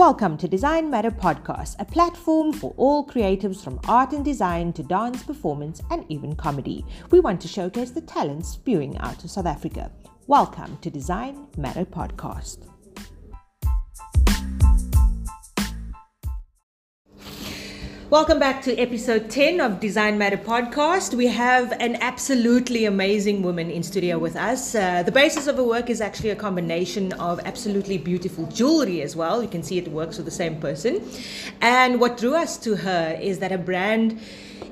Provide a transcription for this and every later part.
Welcome to Design Matter Podcast, a platform for all creatives from art and design to dance, performance, and even comedy. We want to showcase the talents spewing out of South Africa. Welcome to Design Matter Podcast. Welcome back to episode 10 of Design Matter podcast. We have an absolutely amazing woman in studio with us. Uh, the basis of her work is actually a combination of absolutely beautiful jewelry as well. You can see it works with the same person. And what drew us to her is that her brand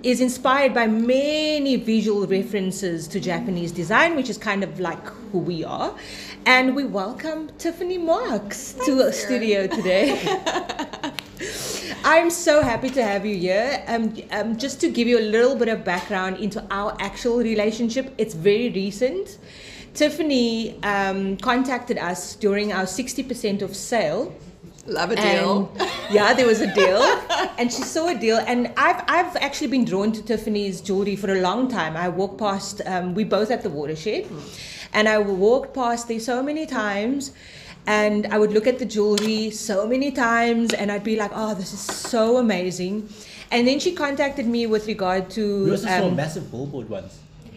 is inspired by many visual references to Japanese design, which is kind of like who we are. And we welcome Tiffany Marks Thanks, to our studio today. I'm so happy to have you here. Um, um, just to give you a little bit of background into our actual relationship, it's very recent. Tiffany um, contacted us during our 60% of sale. Love a deal. And, yeah, there was a deal, and she saw a deal. And I've I've actually been drawn to Tiffany's jewelry for a long time. I walked past. Um, we both at the watershed, and I walked past there so many times. And I would look at the jewelry so many times, and I'd be like, "Oh, this is so amazing!" And then she contacted me with regard to We also saw a um, massive billboard once.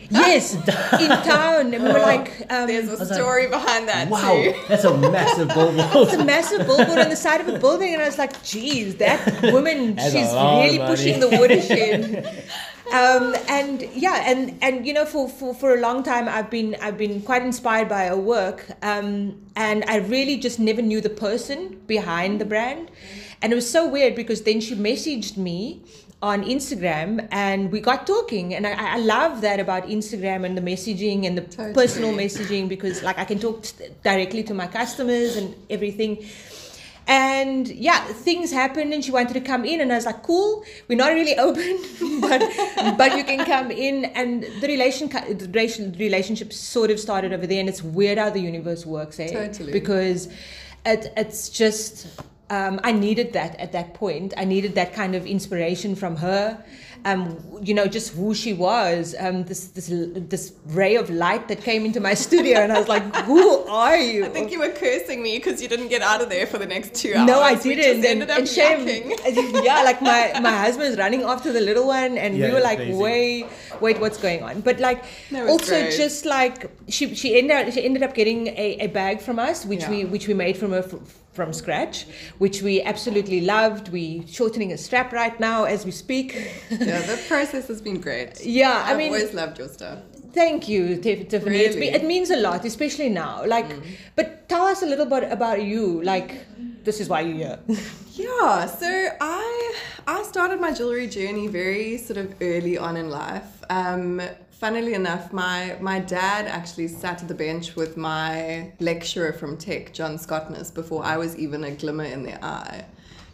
yes in town, and we were like, um, There's a was like, story behind that Wow, too. that's a massive billboard. It's a massive billboard on the side of a building, and I was like, "Geez, that woman, Has she's really money." pushing the watershed." Um, and yeah, and and you know, for, for for a long time, I've been I've been quite inspired by her work, um, and I really just never knew the person behind the brand, and it was so weird because then she messaged me on Instagram and we got talking and I, I love that about Instagram and the messaging and the Totally. personal messaging because like I can talk t- directly to my customers and everything. And yeah, things happened and she wanted to come in and I was like, cool, we're not really open, but but you can come in and the relation the relation- relationship sort of started over there and it's weird how the universe works, eh? Totally. Because it, it's just um, I needed that at that point. I needed that kind of inspiration from her. Um, you know, just who she was. Um, this this this ray of light that came into my studio, and I was like, "Who are you?" I think you were cursing me because you didn't get out of there for the next two hours. no, I didn't. just And, ended up and shame. yeah, like my my husband's running after the little one, and Yeah, we were like, crazy. "Wait, wait, what's going on?" But like, No, also great. just like she she ended up, she ended up getting a, a bag from us, which we which we made from her. F- from scratch, which we absolutely loved. We shortening a strap right now as we speak. yeah, the process has been great. Yeah, I mean, I've mean- always loved your stuff. Thank you, Tiffany. Really? it means a lot, especially now. Like, but tell us a little bit about you. Like, this is why you're here. Yeah, so I I started my jewelry journey very sort of early on in life. Um, funnily enough, my my dad actually sat at the bench with my lecturer from Tech, John Scottness, before I was even a glimmer in their eye.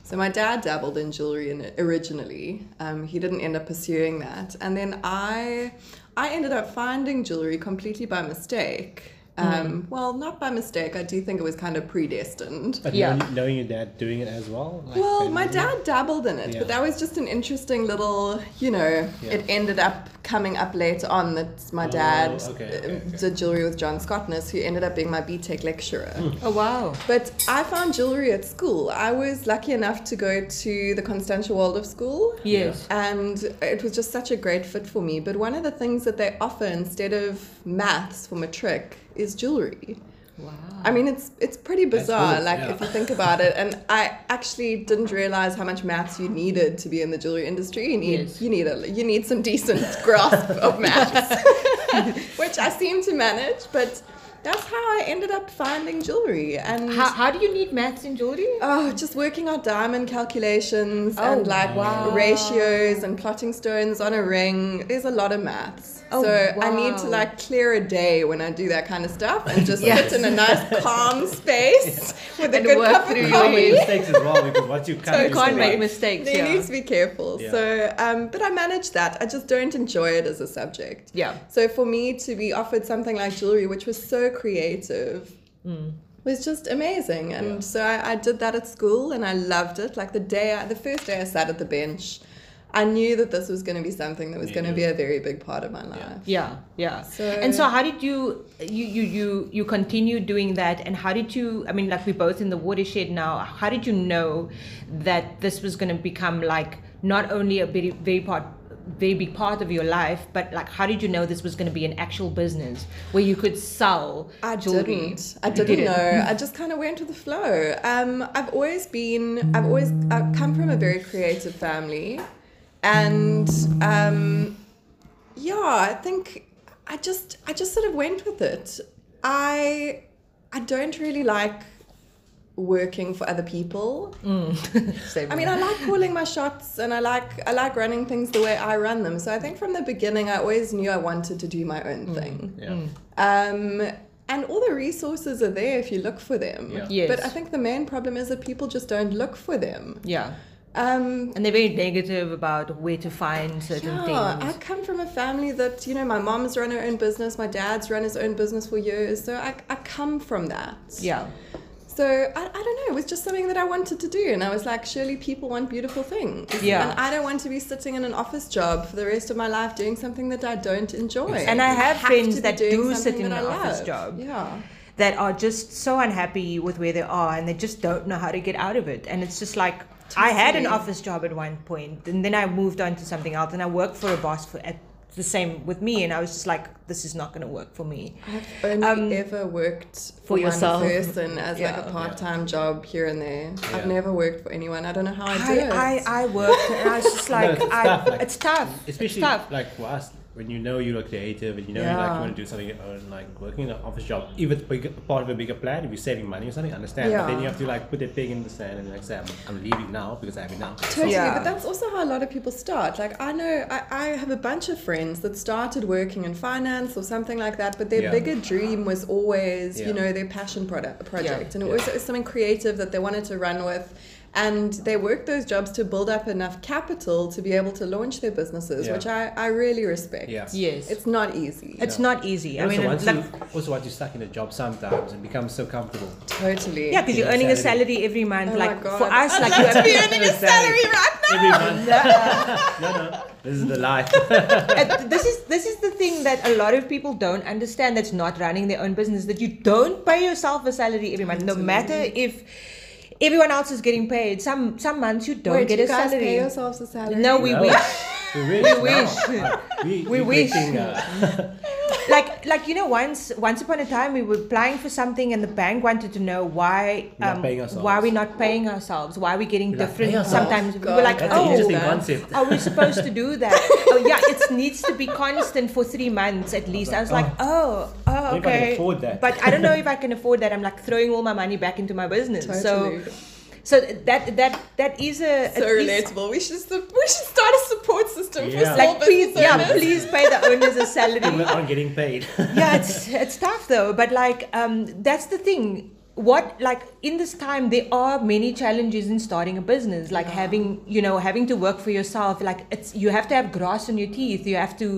So my dad dabbled in jewelry in originally. Um, he didn't end up pursuing that, and then I I ended up finding jewelry completely by mistake. Um, Well, not by mistake. I do think it was kind of predestined. But Yeah. knowing, knowing your dad doing it as well. like, Well, my dad dabbled in it, Yeah. but that was just an interesting little, you know, Yeah. it ended up coming up later on that my Oh, dad okay, uh, okay, okay. did jewelry with John Scottness, who ended up being my BTech lecturer. Oh wow! But I found jewelry at school. I was lucky enough to go to the Constantia Waldorf School. Yes. And it was just such a great fit for me. But one of the things that they offer instead of maths for matric is jewelry. Wow. I mean, it's it's pretty bizarre. cool, Like yeah. if you think about it, and I actually didn't realize how much maths you needed to be in the jewelry industry. You need Yes. you need a you need some decent grasp of maths, which I seem to manage. But that's how I ended up finding jewelry and. How, how do you need maths in jewelry? Oh, just working out diamond calculations Oh, and like wow. ratios and plotting stones on a ring. There's a lot of maths. Oh, so I need to like clear a day when I do that kind of stuff and just Yes. sit in a nice calm space with a And good work cup through of your Can't make coffee. mistakes as well because once you can't, You can't make mistakes. You Yeah. need to be careful. Yeah. So, um, but I manage that. I just don't enjoy it as a subject. Yeah. So for me to be offered something like jewelry, which was so creative, was just amazing. And Yeah. so I, I did that at school, and I loved it. Like the day, I, the first day I sat at the bench, I knew that this was going to be something that was You going to be a very big part of my life. Yeah, yeah. So- and so, how did you you you you you continue doing that? And how did you? I mean, like we're both in the watershed now. How did you know that this was going to become like not only a very very part very big part of your life, but like how did you know this was going to be an actual business where you could sell I jewelry? didn't. I didn't, didn't? know. I just kind of went with the flow. Um, I've always been. I've always. I've come from a very creative family, and um, yeah, I think I just. I just sort of went with it. I. I don't really like working for other people. Same I mean, I like calling my shots and I like I like running things the way I run them. So I think from the beginning, I always knew I wanted to do my own thing. Yeah. Um, and all the resources are there if you look for them. Yeah. Yes. But I think the main problem is that people just don't look for them. yeah. Um, And they're very negative about where to find certain things. yeah, I come from a family that, you know, my mom's run her own business, my dad's run his own business for years. So I, I come from that. Yeah. So I, I don't know, it was just something that I wanted to do. And I was like, surely people want beautiful things. Yeah. And I don't want to be sitting in an office job for the rest of my life doing something that I don't enjoy. And I have friends to be that do sit in an I office job. Yeah. that are just so unhappy with where they are and they just don't know how to get out of it. And it's just like I had an office job at one point and then I moved on to something else and I worked for a boss for at the same with me and I was just like this is not going to work for me. I've only Um, ever worked for for, yourself. one person as like a part-time job here and there. Yeah. I've never worked for anyone. I don't know how I I, did it. I, I worked and I was just like it's I, tough, like- it's tough. Especially it's tough. like for us, when you know you're creative and you know you like you want to do something your own, like working in an office job, if it's big, part of a bigger plan, if you're saving money or something, I understand. But then you have to like put that pig in the sand and like say, I'm, I'm leaving now because I have enough. Totally, Yeah. but that's also how a lot of people start. Like I know I, I have a bunch of friends that started working in finance or something like that, but their Yeah. bigger dream was always, Yeah. you know, their passion product project, and it Yeah. was, it was something creative that they wanted to run with. And they work those jobs to build up enough capital to be able to launch their businesses, Yeah. which I, I really respect. Yeah. Yes. It's not easy. It's Yeah. not easy. I also, mean once like you, also once you're stuck in a job sometimes and become so comfortable. totally. yeah, because you're Yeah, earning a salary. salary every month. Oh my like God. for us, I'd like love you to be earning a salary right now. Every month. no, no. This is the life. Uh, this is this is the thing that a lot of people don't understand that's not running their own business that you don't pay yourself a salary every month no matter if everyone else is getting paid some some months you don't Wait, get do a you guys salary pay yourselves a salary? no we No. wish we wish. We wish. Like, we, We we're wish. getting, uh, like like you know once once upon a time we were applying for something and the bank wanted to know why We're um, why we're not paying ourselves why we're getting We're different paying ourselves. sometimes we God, were like that's oh an interesting concept. Are we supposed to do that? oh yeah, it needs to be constant for three months at least. I was like, oh, oh, Maybe I can okay. afford that. But I don't know if I can afford that. I'm like throwing all my money back into my business. Totally. So, so that that that is a so at least- relatable. We should su- we should start a support system for Yeah. small Like please, business yeah, please pay the owners a salary. People aren't getting paid. yeah, it's it's tough though. But like, um, that's the thing. What like in this time there are many challenges in starting a business. Like having you know having to work for yourself. Like it's you have to have grass on your teeth. You have to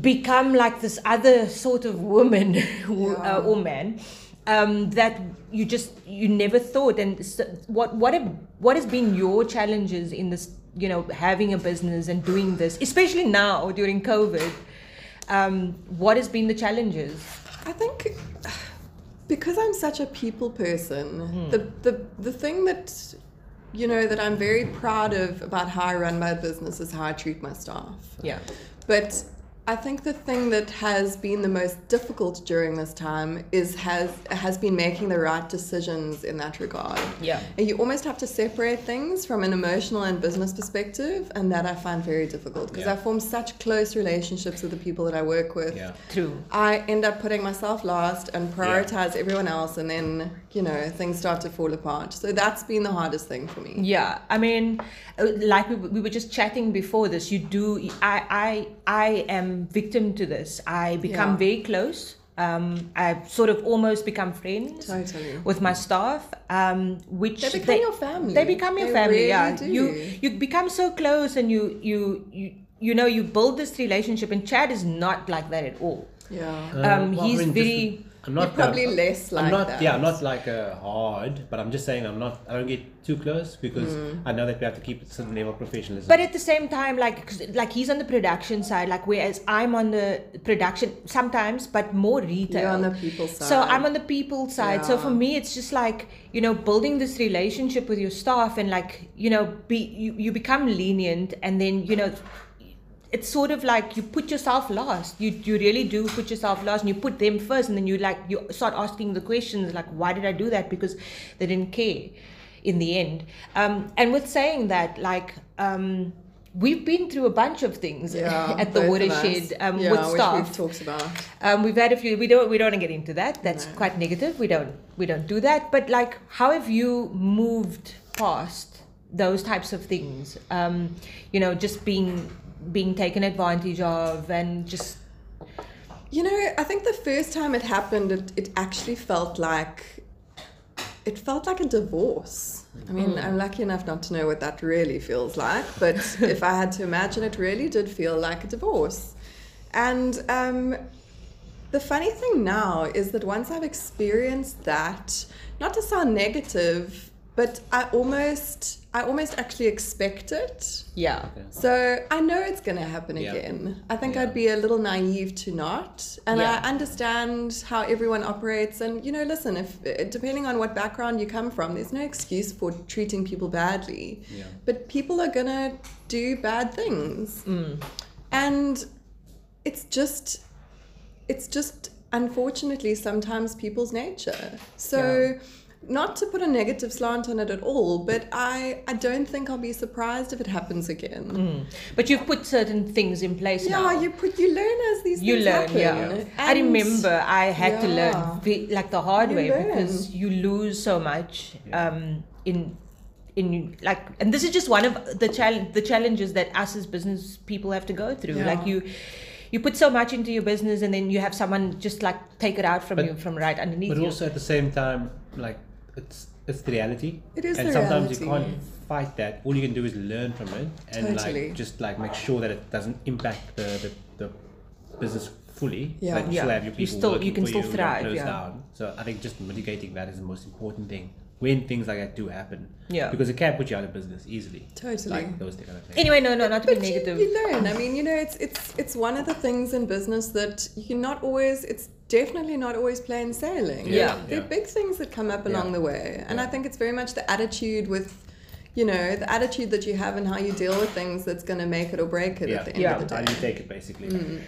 become like this other sort of woman Yeah. uh, or man um, that you just you never thought. And so what what have, what has been your challenges in this? You know, having a business and doing this, especially now during COVID. Um, what has been the challenges? I think because I'm such a people person, the, the the thing that you know that I'm very proud of about how I run my business is how I treat my staff. Yeah. But I think the thing that has been the most difficult during this time is has has been making the right decisions in that regard. Yeah. And you almost have to separate things from an emotional and business perspective, and that I find very difficult because Yeah. I form such close relationships with the people that I work with. Yeah. True. I end up putting myself last and prioritize everyone else, and then you know things start to fall apart. So that's been the hardest thing for me. Yeah, I mean, uh, like we, we were just chatting before this. You do. I I I am victim to this. I become Yeah. very close. Um, I sort of almost become friends Totally. with my staff. Um, which They become your family. They become your They family. really yeah, do. you you become so close, and you you you you know you build this relationship. And Chad is not like that at all. Yeah. Uh, Um, well, I he's mean, very- with- I'm not You're probably I'm- less like I'm not. that. Yeah, I'm not like uh, hard, but I'm just saying I'm not. I don't get too close because Mm. I know that we have to keep a certain level of professionalism. But at the same time, like 'cause, like he's on the production side, like whereas I'm on the production sometimes, but more retail. You're on the people side. So I'm on the people side. So for me, it's just like you know building this relationship with your staff and like you know be you, you become lenient and then you know it's sort of like you put yourself last. You you really do put yourself last, and you put them first, and then you like you start asking the questions like, why did I do that? Because they didn't care in the end. Um, and with saying that, like. Um, We've been through a bunch of things Yeah, at the watershed um, yeah, with staff. we've talked about. Um, we've had a few. We don't. We don't want to get into that. That's quite negative. We don't. We don't do that. But like, how have you moved past those types of things? Um, you know, just being being taken advantage of, and just You know, I think the first time it happened, it, it actually felt like it felt like a divorce. I mean, I'm lucky enough not to know what that really feels like, but if I had to imagine, it really did feel like a divorce. And um, the funny thing now is that once I've experienced that, not to sound negative, but I almost, I almost actually expect it. yeah, So I know it's going to happen Yeah. again. I think Yeah. I'd be a little naive to not. And Yeah. I understand how everyone operates. And, you know, listen, if depending on what background you come from, there's no excuse for treating people badly. Yeah. But people are going to do bad things. Mm. And it's just, it's just unfortunately sometimes people's nature. So. Not to put a negative slant on it at all, but I, I don't think I'll be surprised if it happens again. but you've put certain things in place Yeah, now. you put you learn as these you things learn, happen. yeah. I remember I had to Yeah. learn like the hard You way learn. because you lose so much um, in in like, and this is just one of the challenge the challenges that us as business people have to go through. Yeah. Like you. You put so much into your business, and then you have someone just like take it out from But- you from right underneath but you. also at the same time, like it's it's the reality. It is and the sometimes you can't fight that. All you can do is learn from it and Totally. like just like make sure that it doesn't impact the the, the business fully. Yeah. So that you Yeah. still have your You still- working you can for still you, thrive, Close yeah. down. So I think just mitigating that is the most important thing when things like that do happen. Yeah. Because it can put you out of business easily. Totally. Like those kind of things. Anyway, no, no, not to be But you, negative. you learn. I mean, you know, it's it's it's one of the things in business that you're not always. It's definitely not always plain sailing. Yeah. there are big things that come up along Yeah. the way, and I think it's very much the attitude with. You know, the attitude that you have and how you deal with things that's going to make it or break it yeah. at the end Yeah. of the How day. do you take it basically? Mm.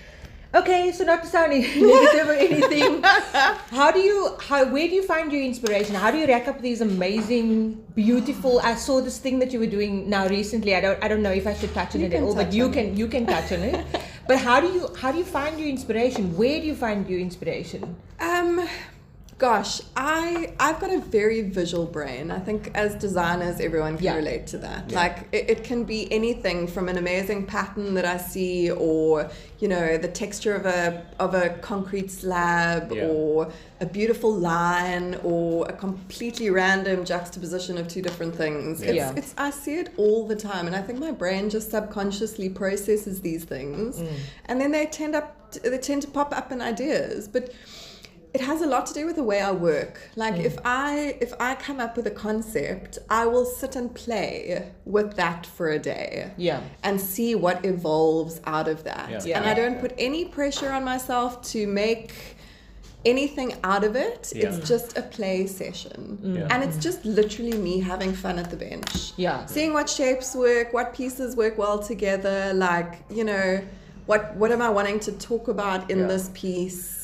Okay, so not to sound negative or anything, how do you how where do you find your inspiration? How do you rack up these amazing, beautiful? I saw this thing that you were doing now recently. I don't I don't know if I should touch on You it at all, but you can you can touch on it. But how do you how do you find your inspiration? Where do you find your inspiration? Um, gosh, I I've got a very visual brain. I think as designers, everyone can Yeah. relate to that. Like it, it can be anything from an amazing pattern that I see, or you know, the texture of a of a concrete slab, Yeah. or a beautiful line, or a completely random juxtaposition of two different things. It's, Yeah. it's I see it all the time, and I think my brain just subconsciously processes these things, mm. and then they tend up they tend to pop up in ideas, but it has a lot to do with the way I work. Like mm. if I if I come up with a concept, I will sit and play with that for a day. Yeah. And see what evolves out of that. Yeah. Yeah. And I don't put any pressure on myself to make anything out of it. Yeah. It's just a play session. Mm. Yeah. And it's just literally me having fun at the bench Yeah. seeing what shapes work, what pieces work well together, like, you know, what what am I wanting to talk about in Yeah. this piece?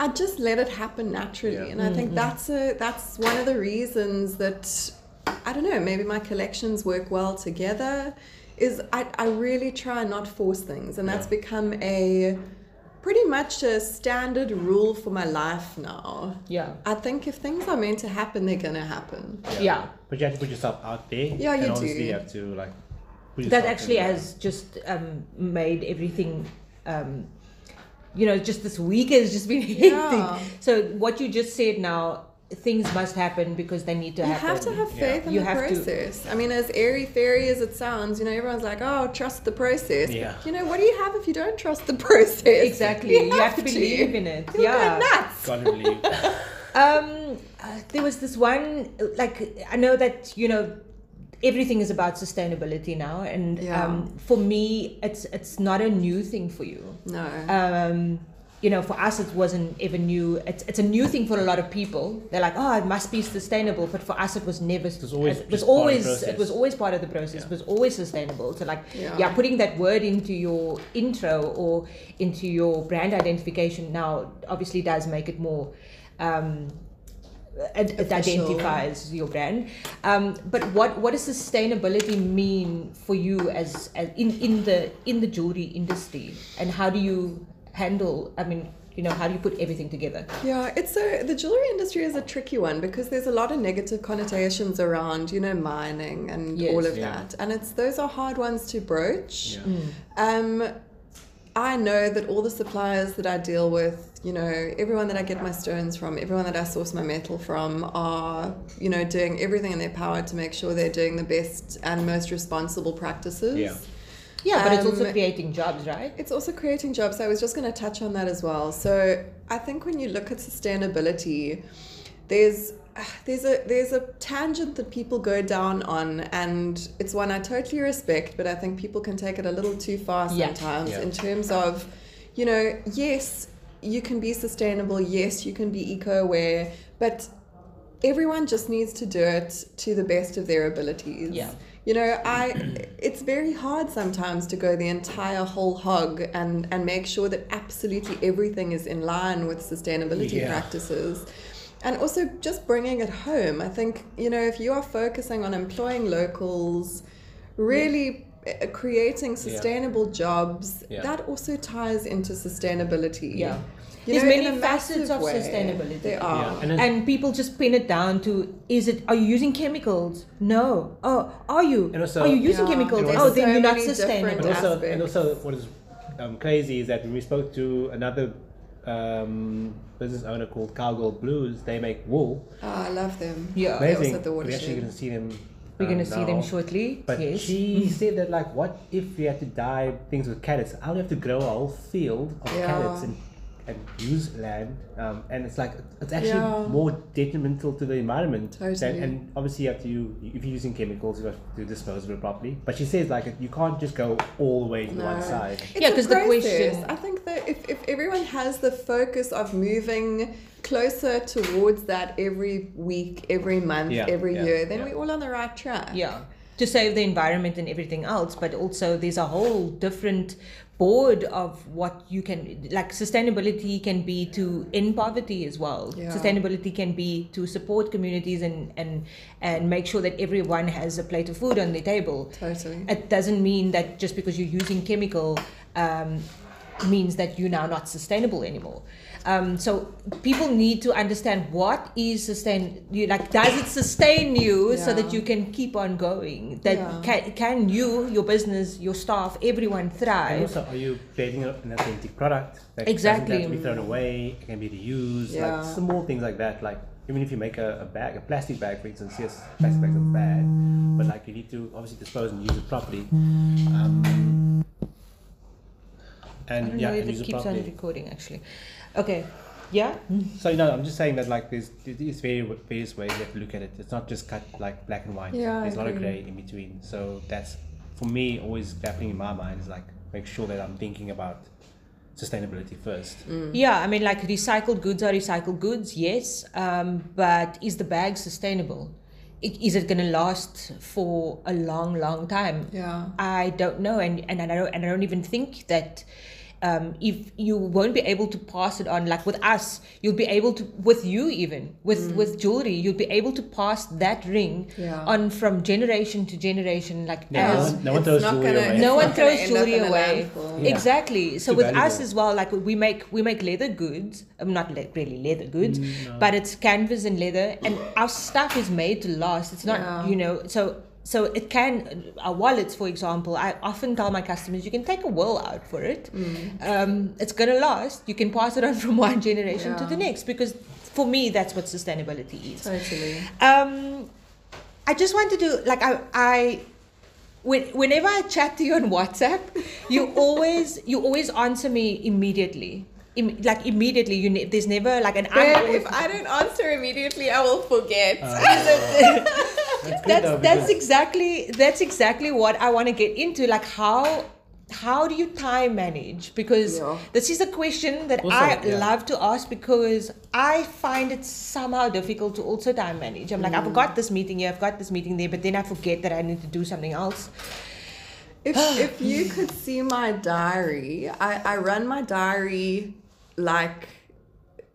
I just let it happen naturally. Yeah. And I think that's a that's one of the reasons that I don't know, maybe my collections work well together is I, I really try not force things and that's Yeah. become a pretty much a standard rule for my life now. Yeah. I think if things are meant to happen, they're gonna happen. Yeah. But you have to put yourself out there. Yeah, and you obviously do. You have to like. Put that yourself actually in there. has just um, made everything um, you know just this week has just been hectic Yeah. so what you just said now things must happen because they need to happen. You happen. have to have Yeah. faith in You the have to- process. I mean, as airy fairy as it sounds, you know, everyone's like, "Oh, trust the process." Yeah. You know, what do you have if you don't trust the process? Exactly. You, have, to believe in it. You'll yeah. go nuts. Gotta believe. Um, uh, there was this one, like, I know that, you know, everything is about sustainability now. And Yeah. um, for me, it's, it's not a new thing for you. No. Um, you know, for us, it wasn't ever new. It's, it's a new thing for a lot of people. They're like, oh, it must be sustainable. But for us, it was never. It was always it was part of the always, process. it was always part of the process. Yeah. It was always sustainable. So, like, Yeah. yeah, putting that word into your intro or into your brand identification now obviously does make it more. Um, it, it Official. identifies your brand. Um, but what what does sustainability mean for you as, as in, in the in the jewelry industry, and how do you handle? I mean, you know, how do you put everything together? Yeah, it's a the jewelry industry is a tricky one because there's a lot of negative connotations around, you know, mining and Yes. all of Yeah. that, and it's those are hard ones to broach. Yeah. Um, I know that all the suppliers that I deal with, you know, everyone that I get my stones from, everyone that I source my metal from, are, you know, doing everything in their power to make sure they're doing the best and most responsible practices. Yeah. Yeah, but it's also Um, creating jobs, right? It's also creating jobs. I was just going to touch on that as well. So I think when you look at sustainability, there's there's a there's a tangent that people go down on, and it's one I totally respect, but I think people can take it a little too far Yeah. sometimes Yeah. in terms of, you know, yes, you can be sustainable, yes, you can be eco aware, but everyone just needs to do it to the best of their abilities. Yeah. You know, I it's very hard sometimes to go the entire whole hog and and make sure that absolutely everything is in line with sustainability Yeah. practices. And also just bringing it home. I think, you know, if you are focusing on employing locals, really uh, creating sustainable jobs, Yeah. that also ties into sustainability. Yeah. You There's know, many facets of way. sustainability. There are. Yeah. And then- And people just pin it down to is it are you using chemicals? No. Oh, are you? And also- are you using Yeah. chemicals? And Oh, then so you're not sustainable. And also, and also, what is um, crazy is that when we spoke to another um, business owner called Cowgirl Blues, they make wool. Oh, I love them. Yeah. They're Amazing. also at the We're actually watershed. going to see them. We're um, gonna see them shortly. But yes. she said that like, what if we had to dye things with carrots? I would have to grow a whole field of Yeah. carrots and, and use land, um, and it's like it's actually Yeah. more detrimental to the environment. Totally. Than, and obviously, you have to if you're using chemicals, you have to dispose of it properly. But she says like you can't just go all the way to No. one side. It's Yeah, a 'cause the process. question- I think that if, if everyone has the focus of moving closer towards that every week, every month, Yeah, every yeah, year, then yeah. we're all on the right track. yeah to save the environment and everything else but also there's a whole different board of what you can like sustainability can be to end poverty as well Yeah. sustainability can be to support communities and and and make sure that everyone has a plate of food on their table Totally. it doesn't mean that just because you're using chemical um, means that you're now not sustainable anymore. Um, so people need to understand what is sustain. You like, does it sustain you so that you can keep on going? That Yeah. can, can you, your business, your staff, everyone And thrive? also, are you creating an authentic product that Exactly. doesn't have to be thrown away? It can be reused, Yeah. like small things like that. Like even if you make a, a bag, a plastic bag, for instance, yes, plastic bags are bad, but like you need to obviously dispose and use it properly. Um, I and don't yeah, know if and it use it keeps on recording actually. Okay, yeah. So you know, I'm just saying that like there's there's very various ways you have to look at it. It's not just cut like black and white. Yeah, I there's a lot of agree. grey in between. So that's for me always happening in my mind is like make sure that I'm thinking about sustainability first. Yeah, I mean, like recycled goods are recycled goods, yes, um, but is the bag sustainable? I- Is it going to last for a long, long time? Yeah. I don't know, and and I don't and I don't even think that. Um, if you won't be able to pass it on, like with us, you'll be able to, with you even, with with jewelry, you'll be able to pass that ring Yeah. on from generation to generation, like Yeah, no one, no one throws jewelry gonna- away. no one throws jewelry away. Yeah. exactly so Too with us as well like we make we make leather goods um, not le- really leather goods Mm, but it's canvas and leather and our stuff is made to last it's not Yeah. you know so so it can our wallets for example i often tell my customers you can take a will out for it. Um, it's going to last. You can pass it on from one generation to the next. Because for me that's what sustainability is. Totally. um, I just want to do like I I when, whenever I chat to you on WhatsApp, you always you always answer me immediately. Im, like immediately, you ne- there's never like an Babe, hour. if I don't answer immediately, I will forget. That's that's though, that's exactly that's exactly what I want to get into. Like how how do you time manage? Because Yeah. this is a question that Also, I yeah. love to ask because I find it somehow difficult to also time manage. I'm like, Mm. I've got this meeting here, I've got this meeting there, but then I forget that I need to do something else. If, if you could see my diary, I, I run my diary like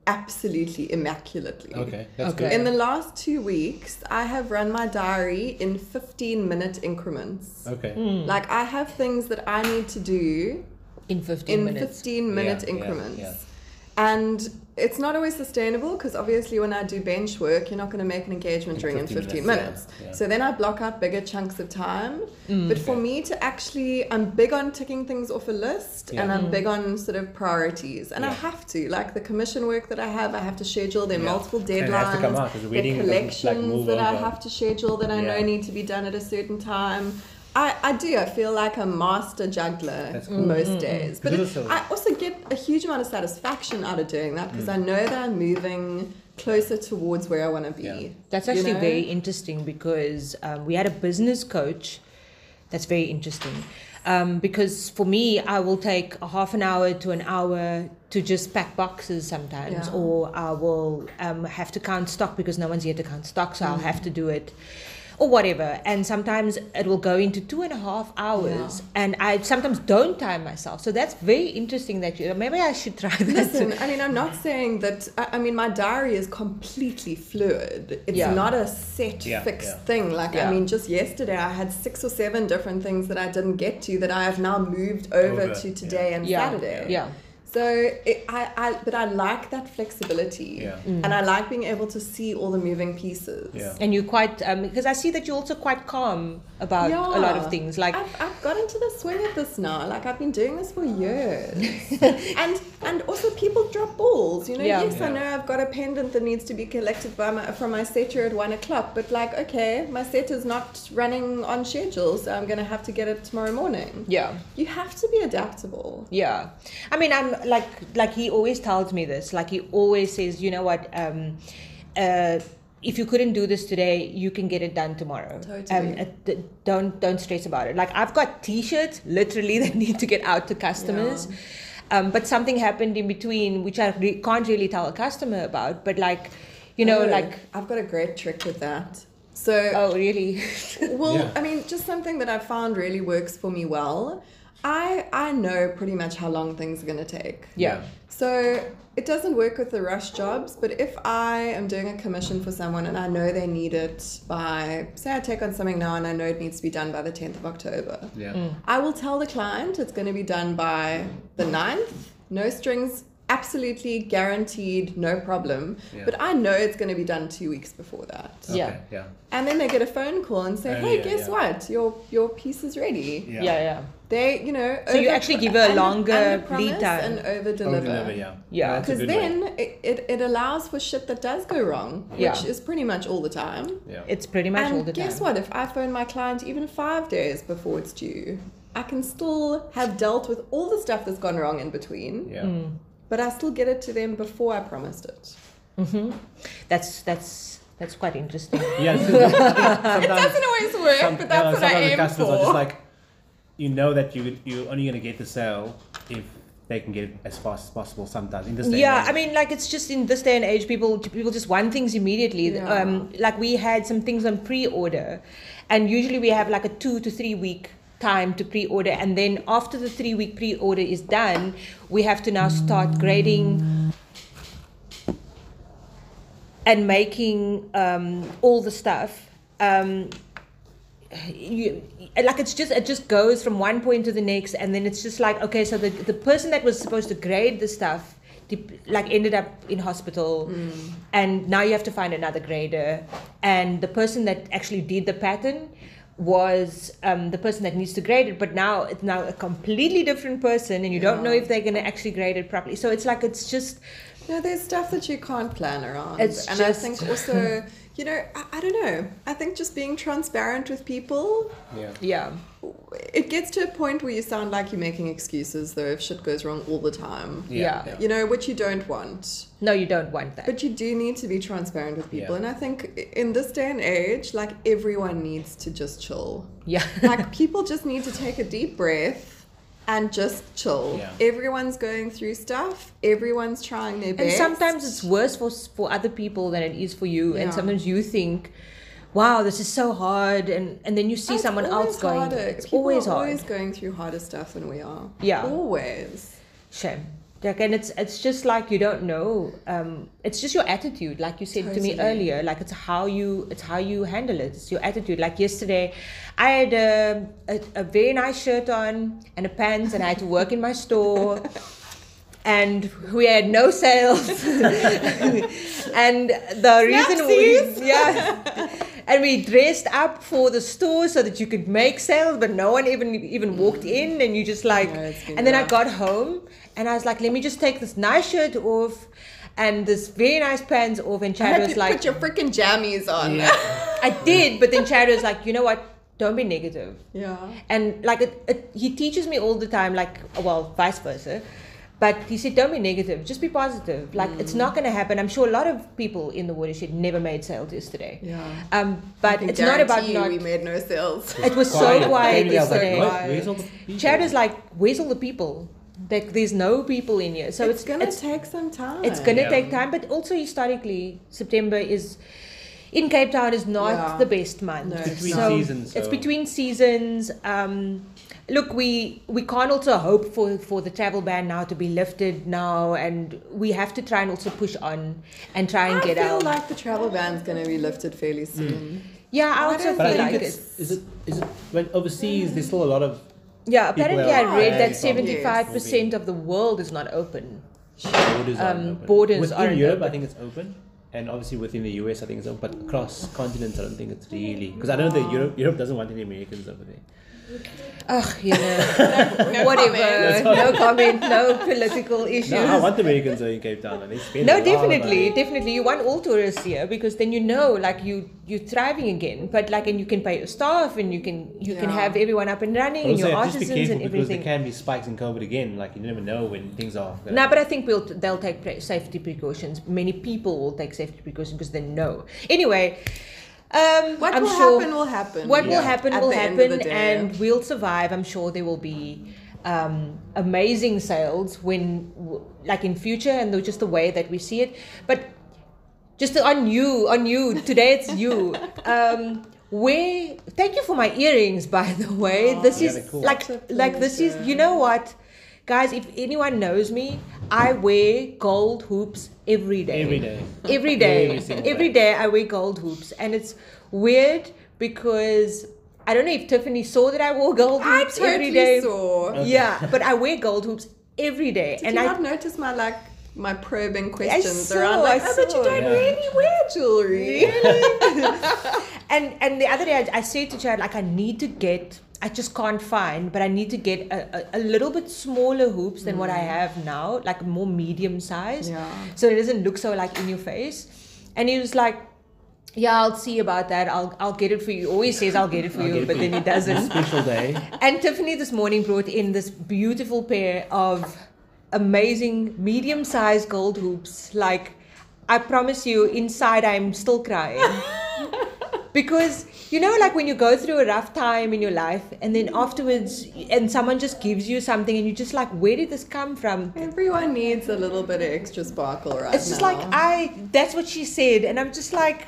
absolutely immaculately. Okay, that's Okay. good. In the last two weeks, I have run my diary in 15 minute increments. Okay. Hmm. Like, I have things that I need to do In 15 in minutes. 15 minute Yeah, yeah, increments. yeah. And it's not always sustainable because obviously when I do bench work, you're not going to make an engagement In during in 15 15 minutes, minutes. yeah, yeah. So then I block out bigger chunks of time. Mm. but for me to actually, I'm big on ticking things off a list and I'm big on sort of priorities. And I have to. Like the commission work that I have, I have to schedule. There are Yeah. multiple And it deadlines. has to come out, 'cause the there are wedding doesn't, like, collections move that I have to schedule that I know need to be done at a certain time. I, I do. I feel like a master juggler cool. most days. But it. I also get a huge amount of satisfaction out of doing that because I know that I'm moving closer towards where I want to be. Yeah. That's you actually know? very interesting because um, we had a business coach. That's very interesting. Um, because for me, I will take a half an hour to an hour to just pack boxes sometimes, Yeah. or I will um, have to count stock because no one's here to count stock, so Mm. I'll have to do it. Or whatever, and sometimes it will go into two and a half hours, and I sometimes don't time myself. So that's very interesting. That you maybe I should try that. Listen, I mean, I'm not saying that. I, I mean, my diary is completely fluid. It's Yeah. not a set, Yeah, fixed yeah. thing. Like, Yeah. I mean, just yesterday I had six or seven different things that I didn't get to that I have now moved over, Over, to today and yeah, Saturday. yeah. So it, I, I, but I like that flexibility, Yeah. Mm. and I like being able to see all the moving pieces. Yeah. And you're quite um, because I see that you're also quite calm about a lot of things. Like I've, I've got into the swing of this now. Like I've been doing this for years, and and also people drop balls. You know, Yeah. yes, I know I've got a pendant that needs to be collected by my from my setter at one o'clock, but like, okay, my setter's not running on schedule, so I'm gonna have to get it tomorrow morning. yeah, You have to be adaptable. yeah. I mean, I'm like like he always tells me this. Like he always says, you know what? Um, uh, if you couldn't do this today, you can get it done tomorrow. Totally. Um, uh, d- don't don't stress about it. Like I've got T-shirts literally that need to get out to customers. Um, but something happened in between, which I re- can't really tell a customer about. But like, you know, Oh, like, I've got a great trick with that. So oh, really? well, Yeah. I mean, just something that I found really works for me well. I I know pretty much how long things are gonna take. yeah. So it doesn't work with the rush jobs, but if I am doing a commission for someone and I know they need it by, say, I take on something now and I know it needs to be done by the 10th of October, Yeah. Mm. I will tell the client it's going to be done by the 9th, no strings, absolutely guaranteed, no problem. Yeah. But I know it's going to be done two weeks before that. Yeah. Okay, yeah. And then they get a phone call and say, Oh, hey, yeah, guess yeah. what? Your, your piece is ready. Yeah. yeah, yeah. They, you know, So you actually give a longer under lead time. and over deliver. deliver, yeah. Yeah. Because good then it, it, it allows for shit that does go wrong, which is pretty much all the time. Yeah. It's pretty much and all the time. guess what? If I phone my client even five days before it's due, I can still have dealt with all the stuff that's gone wrong in between, yeah. Mm. But I still get it to them before I promised it. That's that's that's quite interesting. Yeah. so sometimes, Doesn't always work, some- but that's no, what I sometimes the aim customers for. are just like, you know that you you're only gonna get the sale if they can get it as fast as possible. Sometimes in this day and yeah, age. I mean, like it's just in this day and age, people people just want things immediately. Yeah. Um, like we had some things on pre-order, and usually we have like a two to three week time to pre-order, and then after the three week pre-order is done, we have to now start grading and making um, all the stuff. Um, you, like it's just it just goes from one point to the next and then it's just like okay so the the person that was supposed to grade the stuff like ended up in hospital and now you have to find another grader and the person that actually did the pattern was um, the person that needs to grade it, but now it's now a completely different person, and you don't know if they're going to actually grade it properly. So it's like it's just No, there's stuff that you can't plan around. It's and just- I think also, you know, I, I don't know. I think just being transparent with people, Yeah. yeah, it gets to a point where you sound like you're making excuses though if shit goes wrong all the time. Yeah. You know, which you don't want. no, you don't want that. But you do need to be transparent with people. Yeah. And I think in this day and age, like everyone needs to just chill. yeah, like people just need to take a deep breath and just chill. Yeah. Everyone's going through stuff. Everyone's trying their best. and sometimes it's worse for for other people than it is for you, and sometimes you think. Wow, this is so hard, and, and then you see someone else going. harder. It's People always are hard. always going through harder stuff than we are. Yeah. Always. Shame. Like, and it's it's just like you don't know. Um, it's just your attitude, like you said to me earlier. Like it's how you it's how you handle it. It's your attitude. Like yesterday, I had a, a, a very nice shirt on and a pants, and I had to work in my store. And we had no sales, and the reason we yeah, and we dressed up for the store so that you could make sales, but no one even even walked mm. in, and you just like, Yeah, it's and then I got home and I was like, let me just take this nice shirt off and this very nice pants off. And I Chad had was to like, put your freaking jammies on. Yeah. I did, but then Chad was like, you know what? Don't be negative. yeah. And like, it, it, he teaches me all the time, like, well, vice versa. But he said, don't be negative, just be positive. Like, it's not going to happen. I'm sure a lot of people in the watershed never made sales yesterday. Yeah. Um, but it's not about you not. we made no sales. It was so quiet Maybe I was like, yesterday. what? Where's all the people? Chad is like, where's all the people? Like, there's no people in here. So it's, it's, gonna it's take some time. It's going to Yeah. take time, but also historically, September is in Cape Town is not Yeah. the best month. No, it's Between not. seasons. It's between seasons. Um, look, we we can't also hope for for the travel ban now to be lifted now, and we have to try and also push on and try and I get out. I feel like the travel ban's gonna be lifted fairly soon. yeah, I I also don't I feel like it's it. is it is it when overseas there's still a lot of Yeah, apparently I read that seventy five percent of the world is not open. borders Um, aren't open. borders within aren't Europe. open. I think it's open, and obviously within the US, I think it's open. But across continents, I don't think it's really because I don't know that Europe Europe doesn't want any Americans over there. Ugh, you know, No whatever. comment. No comment. No political issues. No, I want the Americans in Cape Town. and They spend No, a lot of definitely, definitely. You want all tourists here because then you know, like you you're thriving again. But like, and you can pay your staff, and you can you can have everyone up and running, But and also, your just be artisans careful and because there can be spikes in COVID again. Like you never know when things are. gonna- No, but I think we'll they'll take pre- safety precautions. Many people will take safety precautions because they know. Anyway, um, What I'm will sure happen will happen. what will happen At will the end of happen, day. and we'll survive. I'm sure there will be um, amazing sales when, like in future, and the- just the way that we see it. But just on you, on you today, it's you. Um, where? Thank you for my earrings, by the way. Aw, this Yeah, is cool. like like this is. You know what? Guys, if anyone knows me, I wear gold hoops every day. Every day. Every day. Every single Every day I wear gold hoops. And it's weird because I don't know if Tiffany saw that I wore gold I hoops every totally day. saw. Yeah, but I wear gold hoops every day. Did and you I not notice my like my probing questions I saw, around like, I oh, but you don't Yeah. really wear jewelry. Really? and and the other day I, I said to Chad like I need to get I just can't find but I need to get a, a, a little bit smaller hoops than what I mm. have now like more medium size Yeah. so it doesn't look so like in your face and he was like yeah I'll see about that I'll I'll get it for you He always says I'll get it for I'll you it but for then you. he doesn't Special day. and Tiffany this morning brought in this beautiful pair of amazing medium sized gold hoops. Like, I promise you, inside I'm still crying. because, you know, like when you go through a rough time in your life and then afterwards, and someone just gives you something and you're just like, where did this come from? Everyone needs a little bit of extra sparkle right It's just now. like, I, that's what she said. And I'm just like,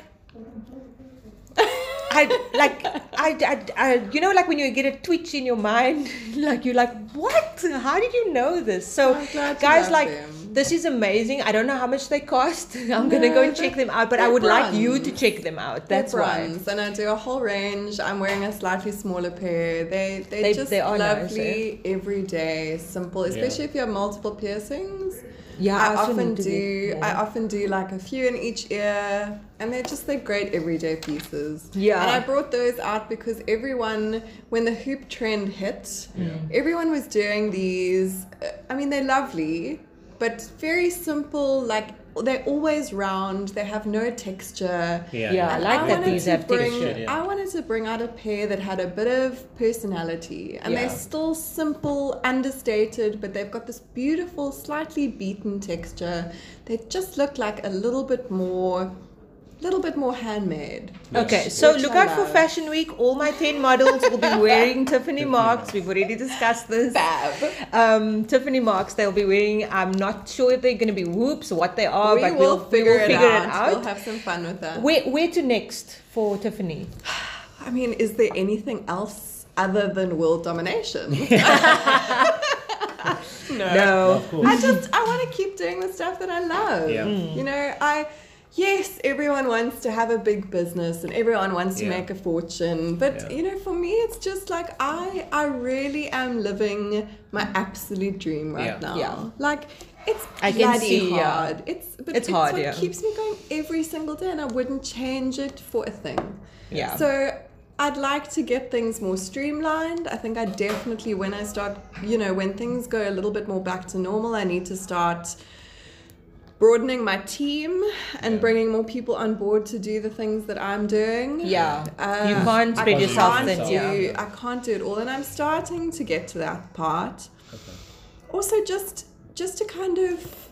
I like I, I, I you know like when you get a twitch in your mind like you're like what how did you know this so I'm glad you guys like them. This is amazing I don't know how much they cost I'm gonna No, go and check them out but I they're would like you to check them out that's why and I do a whole range. I'm wearing a slightly smaller pair. They they, They- just they are nice, eh? lovely, everyday, simple. Especially if you have multiple piercings. Yeah, I I often do. get I often do like a few in each ear, and they're just they're great everyday pieces. Yeah. And I brought those out because everyone, when the hoop trend hit, everyone was doing these. I mean, they're lovely, but very simple. Like they're always round. They have no texture. Yeah. Yeah, I And like that wanted these to have bring, texture, yeah. I wanted to bring out a pair that had a bit of personality, and Yeah. they're still simple, understated, but they've got this beautiful, slightly beaten texture. They just look like a little bit more, little bit more handmade. Okay, so Which look I out for. Fashion Week. All my 10 models will be wearing Tiffany marks. We've already discussed this. Fab. Um, Tiffany marks they'll be wearing. I'm not sure if they're going to be whoops what they are, we but will we'll figure, we will it, figure out. it out. We'll have some fun with that. Where, where to next for Tiffany? I mean, is there anything else other than world domination? No. Of course. I just I want to keep doing the stuff that I love. Yeah. You know, I yes, everyone wants to have a big business and everyone wants to Yeah. make a fortune, but Yeah. you know, for me it's just like I I really am living my absolute dream right Yeah. now. Yeah. Like it's I can bloody see, yeah. hard. It's but It's hard, what yeah. keeps me going every single day and I wouldn't change it for a thing. Yeah. So I'd like to get things more streamlined. I think I definitely, when I start, you know, when things go a little bit more back to normal, I need to start broadening my team and bringing more people on board to do the things that I'm doing. Yeah. Uh, you can't I spread yourself can't thin. do, Yeah. I can't do it all, and I'm starting to get to that part. Okay. Also, just just to kind of.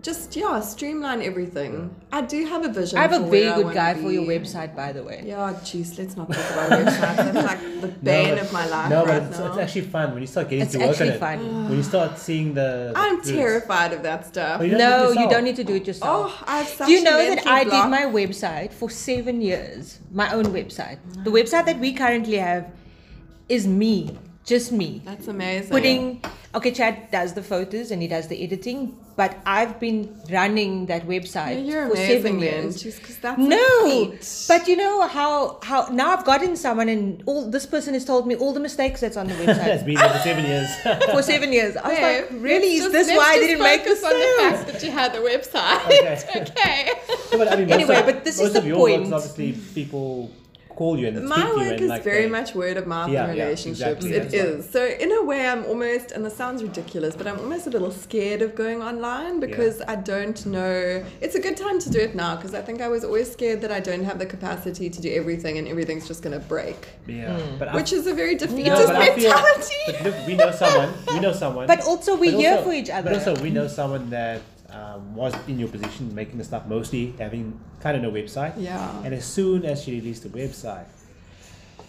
Just yeah, streamline everything. I do have a vision. I have a for very good guy for your website, by the way. Yeah, jeez, let's not talk about websites. That's like the bane but- of my life No, right but it's, now. it's actually fun when you start getting It's to work actually on it. It's actually fun. When you start seeing the. the I'm fruits. terrified of that stuff. You don't do it No, you don't need to do it yourself. Oh, I have such Do you know that I block. did my website for seven years? My own website. The website that we currently have is me, just me. That's amazing. Putting, okay, Chad does the photos and he does the editing, but I've been running that website Yeah, you're for amazing, seven years. Just that's No, but you know how how now I've gotten someone and all this person has told me all the mistakes that's on the It's website been there for seven years. for seven years. I was Babe, like, really? let's Is just- this why I didn't make the focus on the fact that you had the website. Okay. okay. No, but I mean, Anyway, of, but this is most the your point. work obviously people call you and speak My to you work and is like very they- much word of mouth Yeah, and yeah, relationships. exactly, It that's right. is. So in a way, I'm almost, and this sounds ridiculous, but I'm almost a little scared of going online because I don't know. It's a good time to do it now because I think I was always scared that I don't have the capacity to do everything and everything's just going to break, Yeah, hmm. but I, which is a very no, defeatist but I feel, mentality. but look, we know someone. We know someone. But also we're but here also- for each other. But also, we know someone that um, was in your position, making the stuff mostly, having kind of no website. Yeah. And as soon as she released the website,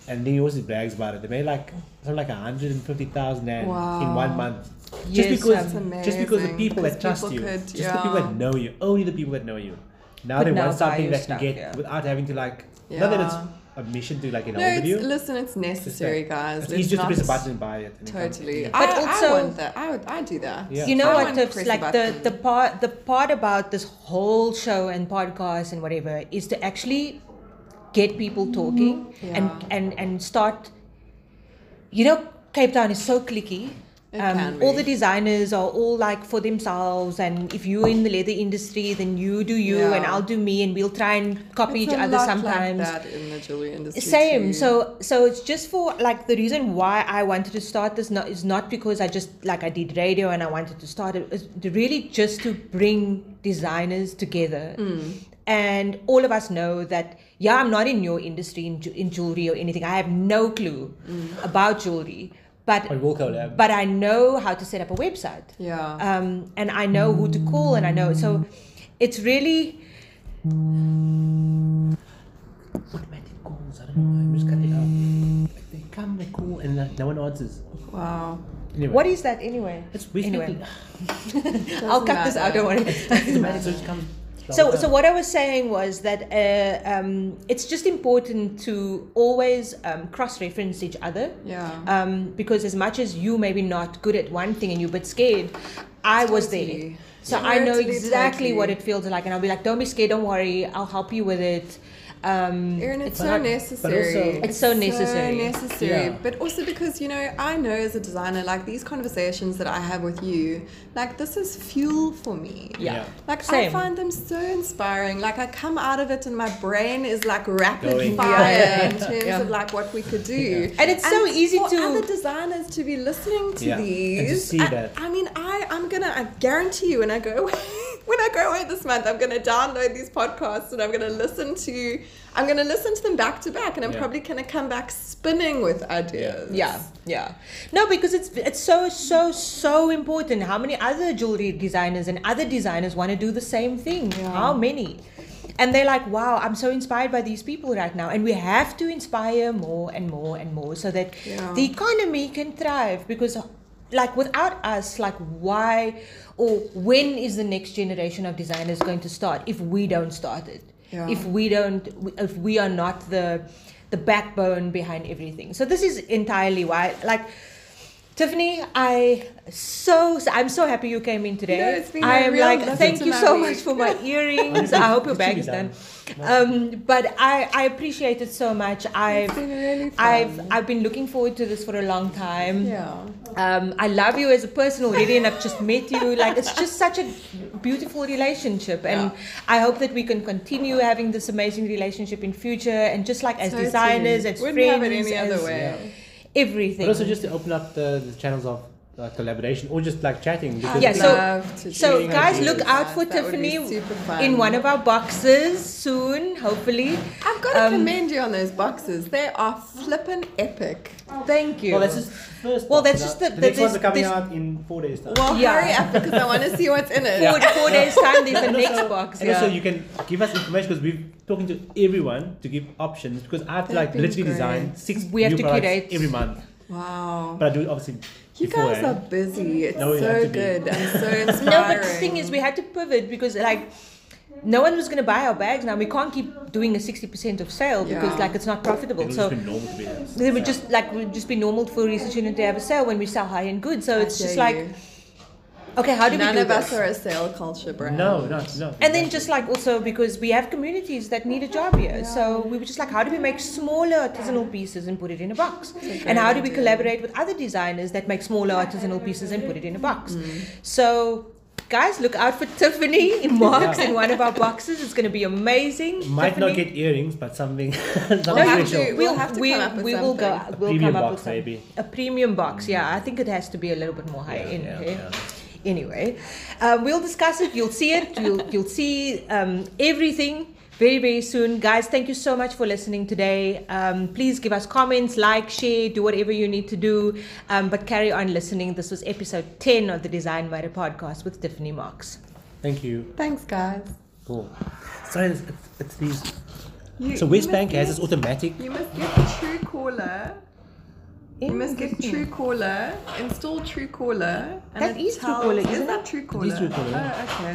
and he always brags about it, they made like something like hundred and fifty thousand rand in one month. Yes, just because, That's just because the people that trust people you, could- just the people that know you, only the people that know you. Now they now want something that can get yeah. without having to like. Not that it's Yeah. a mission to like get No, hold of it's, listen, it's It's necessary, that- guys. It's easy just to not- press a button and buy it. and it Totally. But I, also- I want that. I would. I do that. Yeah. You know I what, want Tiffs? Like the, the part the part about this whole show and podcast and whatever is to actually get people mm-hmm. talking and, Yeah. and and start you know, Cape Town is so clicky. Um, all the designers are all like for themselves and if you're in the leather industry then you do you and I'll do me and we'll try and copy It's each other sometimes Like that in the jewelry industry. same. too. so so it's just for like the reason why i wanted to start this not is not because i just like i did radio and i wanted to start it. it is really just to bring designers together. And all of us know that yeah i'm not in your industry in, in jewelry or anything. I have no clue about jewelry but But we'll collab. but i know how to set up a website Yeah. um, and I know who to call, and I know so it's really automatic calls. I don't know. I'm just cutting out. They come, they call, and no one answers. wow. Anyway, what is that anyway? It's basically Anyway, I'll cut this out. Don't worry. automatic, so it comes. So, so what I was saying was that uh, um, it's just important to always um, cross-reference each other. Yeah. Um, because as much as you maybe not good at one thing and you're a bit scared, I was there. Totally. So I know Totally, exactly totally. what it feels like, and I'll be like, "Don't be scared. Don't worry. I'll help you with it." Um, Erin, it's, it's so not- necessary. also- It's so necessary. necessary. Yeah. But also because, you know, I know as a designer, like these conversations that I have with you, like this is fuel for me. Yeah. Yeah. Like I find them so inspiring. Like I come out of it and my brain is like rapid Going. fire Yeah. in terms Yeah. of like what we could do. And it's so easy for to- other designers to be listening to Yeah. And to these. see I, that. I mean, I I'm gonna I guarantee you when I go away when I go away this month, I'm gonna download these podcasts and I'm gonna listen to I'm gonna listen to them back to back, and I'm Yeah. probably gonna come back spinning with ideas. Yeah, yeah. No, because it's it's so so so important. How many other jewelry designers and other designers want to do the same thing? Yeah. How many? And they're like, wow, I'm so inspired by these people right now. And we have to inspire more and more and more so that Yeah. the economy can thrive. Because, like, without us, like, why or when is the next generation of designers going to start if we don't start it? Yeah. If we don't, if we are not the the backbone behind everything. So this is entirely why, like. Tiffany, I so I'm so happy you came in today. No, it's been I a am like, thank you so you. much for my earrings. I hope your bag is done. done. Um, but I, I appreciate it so much. I've been really I've. I've been looking forward to this for a long time. Yeah. Um, I love you as a person already, and I've just met you. Like it's just such a beautiful relationship, and Yeah. I hope that we can continue having this amazing relationship in future. And just like as Totally. designers, as Wouldn't friends, have it any other as way. Everything. But also just to open up the, the channels of uh, collaboration or just like chatting. Because Yeah, I'd so- to So, guys, ideas. look out for That Tiffany in one of our boxes soon, hopefully. I've got to Um, commend you on those boxes. They are flippin' epic. Thank you. well, that's just the first. Well, that's just know. the- the next that ones are coming this- out in four days time. Well, Yeah. hurry up because I want to see what's in it. four, four days time. There's the And next also- box. And Yeah. also, you can give us information because we're talking to everyone to give options because I have to like literally great. design six We have new to products curate. every month. Wow. But I do it obviously You guys are busy. It's No, so to be. good and so inspiring. no, but the thing is, we had to pivot because like. No one was going to buy our bags now. We can't keep doing a sixty percent of sale because Yeah. like it's not profitable. It would So just be normal to be honest. it would just like would just be normal for research unit to have a sale when we sell high end goods. So I it's just dare like, you. Okay, how do None we do of this? us are a sale culture brand. No, no, no. And then just like also because we have communities that need a job here. So we were just like, how do we make smaller artisanal pieces and put it in a box? And how do we idea. collaborate with other designers that make smaller artisanal pieces and put it in a box? Mm. So guys, look out for Tiffany in marks in one of our boxes. It's going to be amazing. Might not get earrings, but something. something We'll have special. to- We'll, have to we, come up with we will go. something. We'll premium come up box, with some- maybe. a premium box. Yeah, I think it has to be a little bit more high Yeah, end. yeah, yeah. Anyway, um, we'll discuss it. You'll see it. You'll you'll see um, everything very very soon, guys. Thank you so much for listening today. Um, please give us comments, like, share, do whatever you need to do. Um, but carry on listening. This was episode ten of the Design Matter podcast with Tiffany Marks. Thank you. Thanks, guys. Cool. So it's, it's, it's these. You, So WesBank has get- this automatic. You must get the Truecaller. You must get Truecaller. Install Truecaller. and That it is tells- Truecaller, Is isn't that True Caller? Truecaller, yeah. Oh, okay.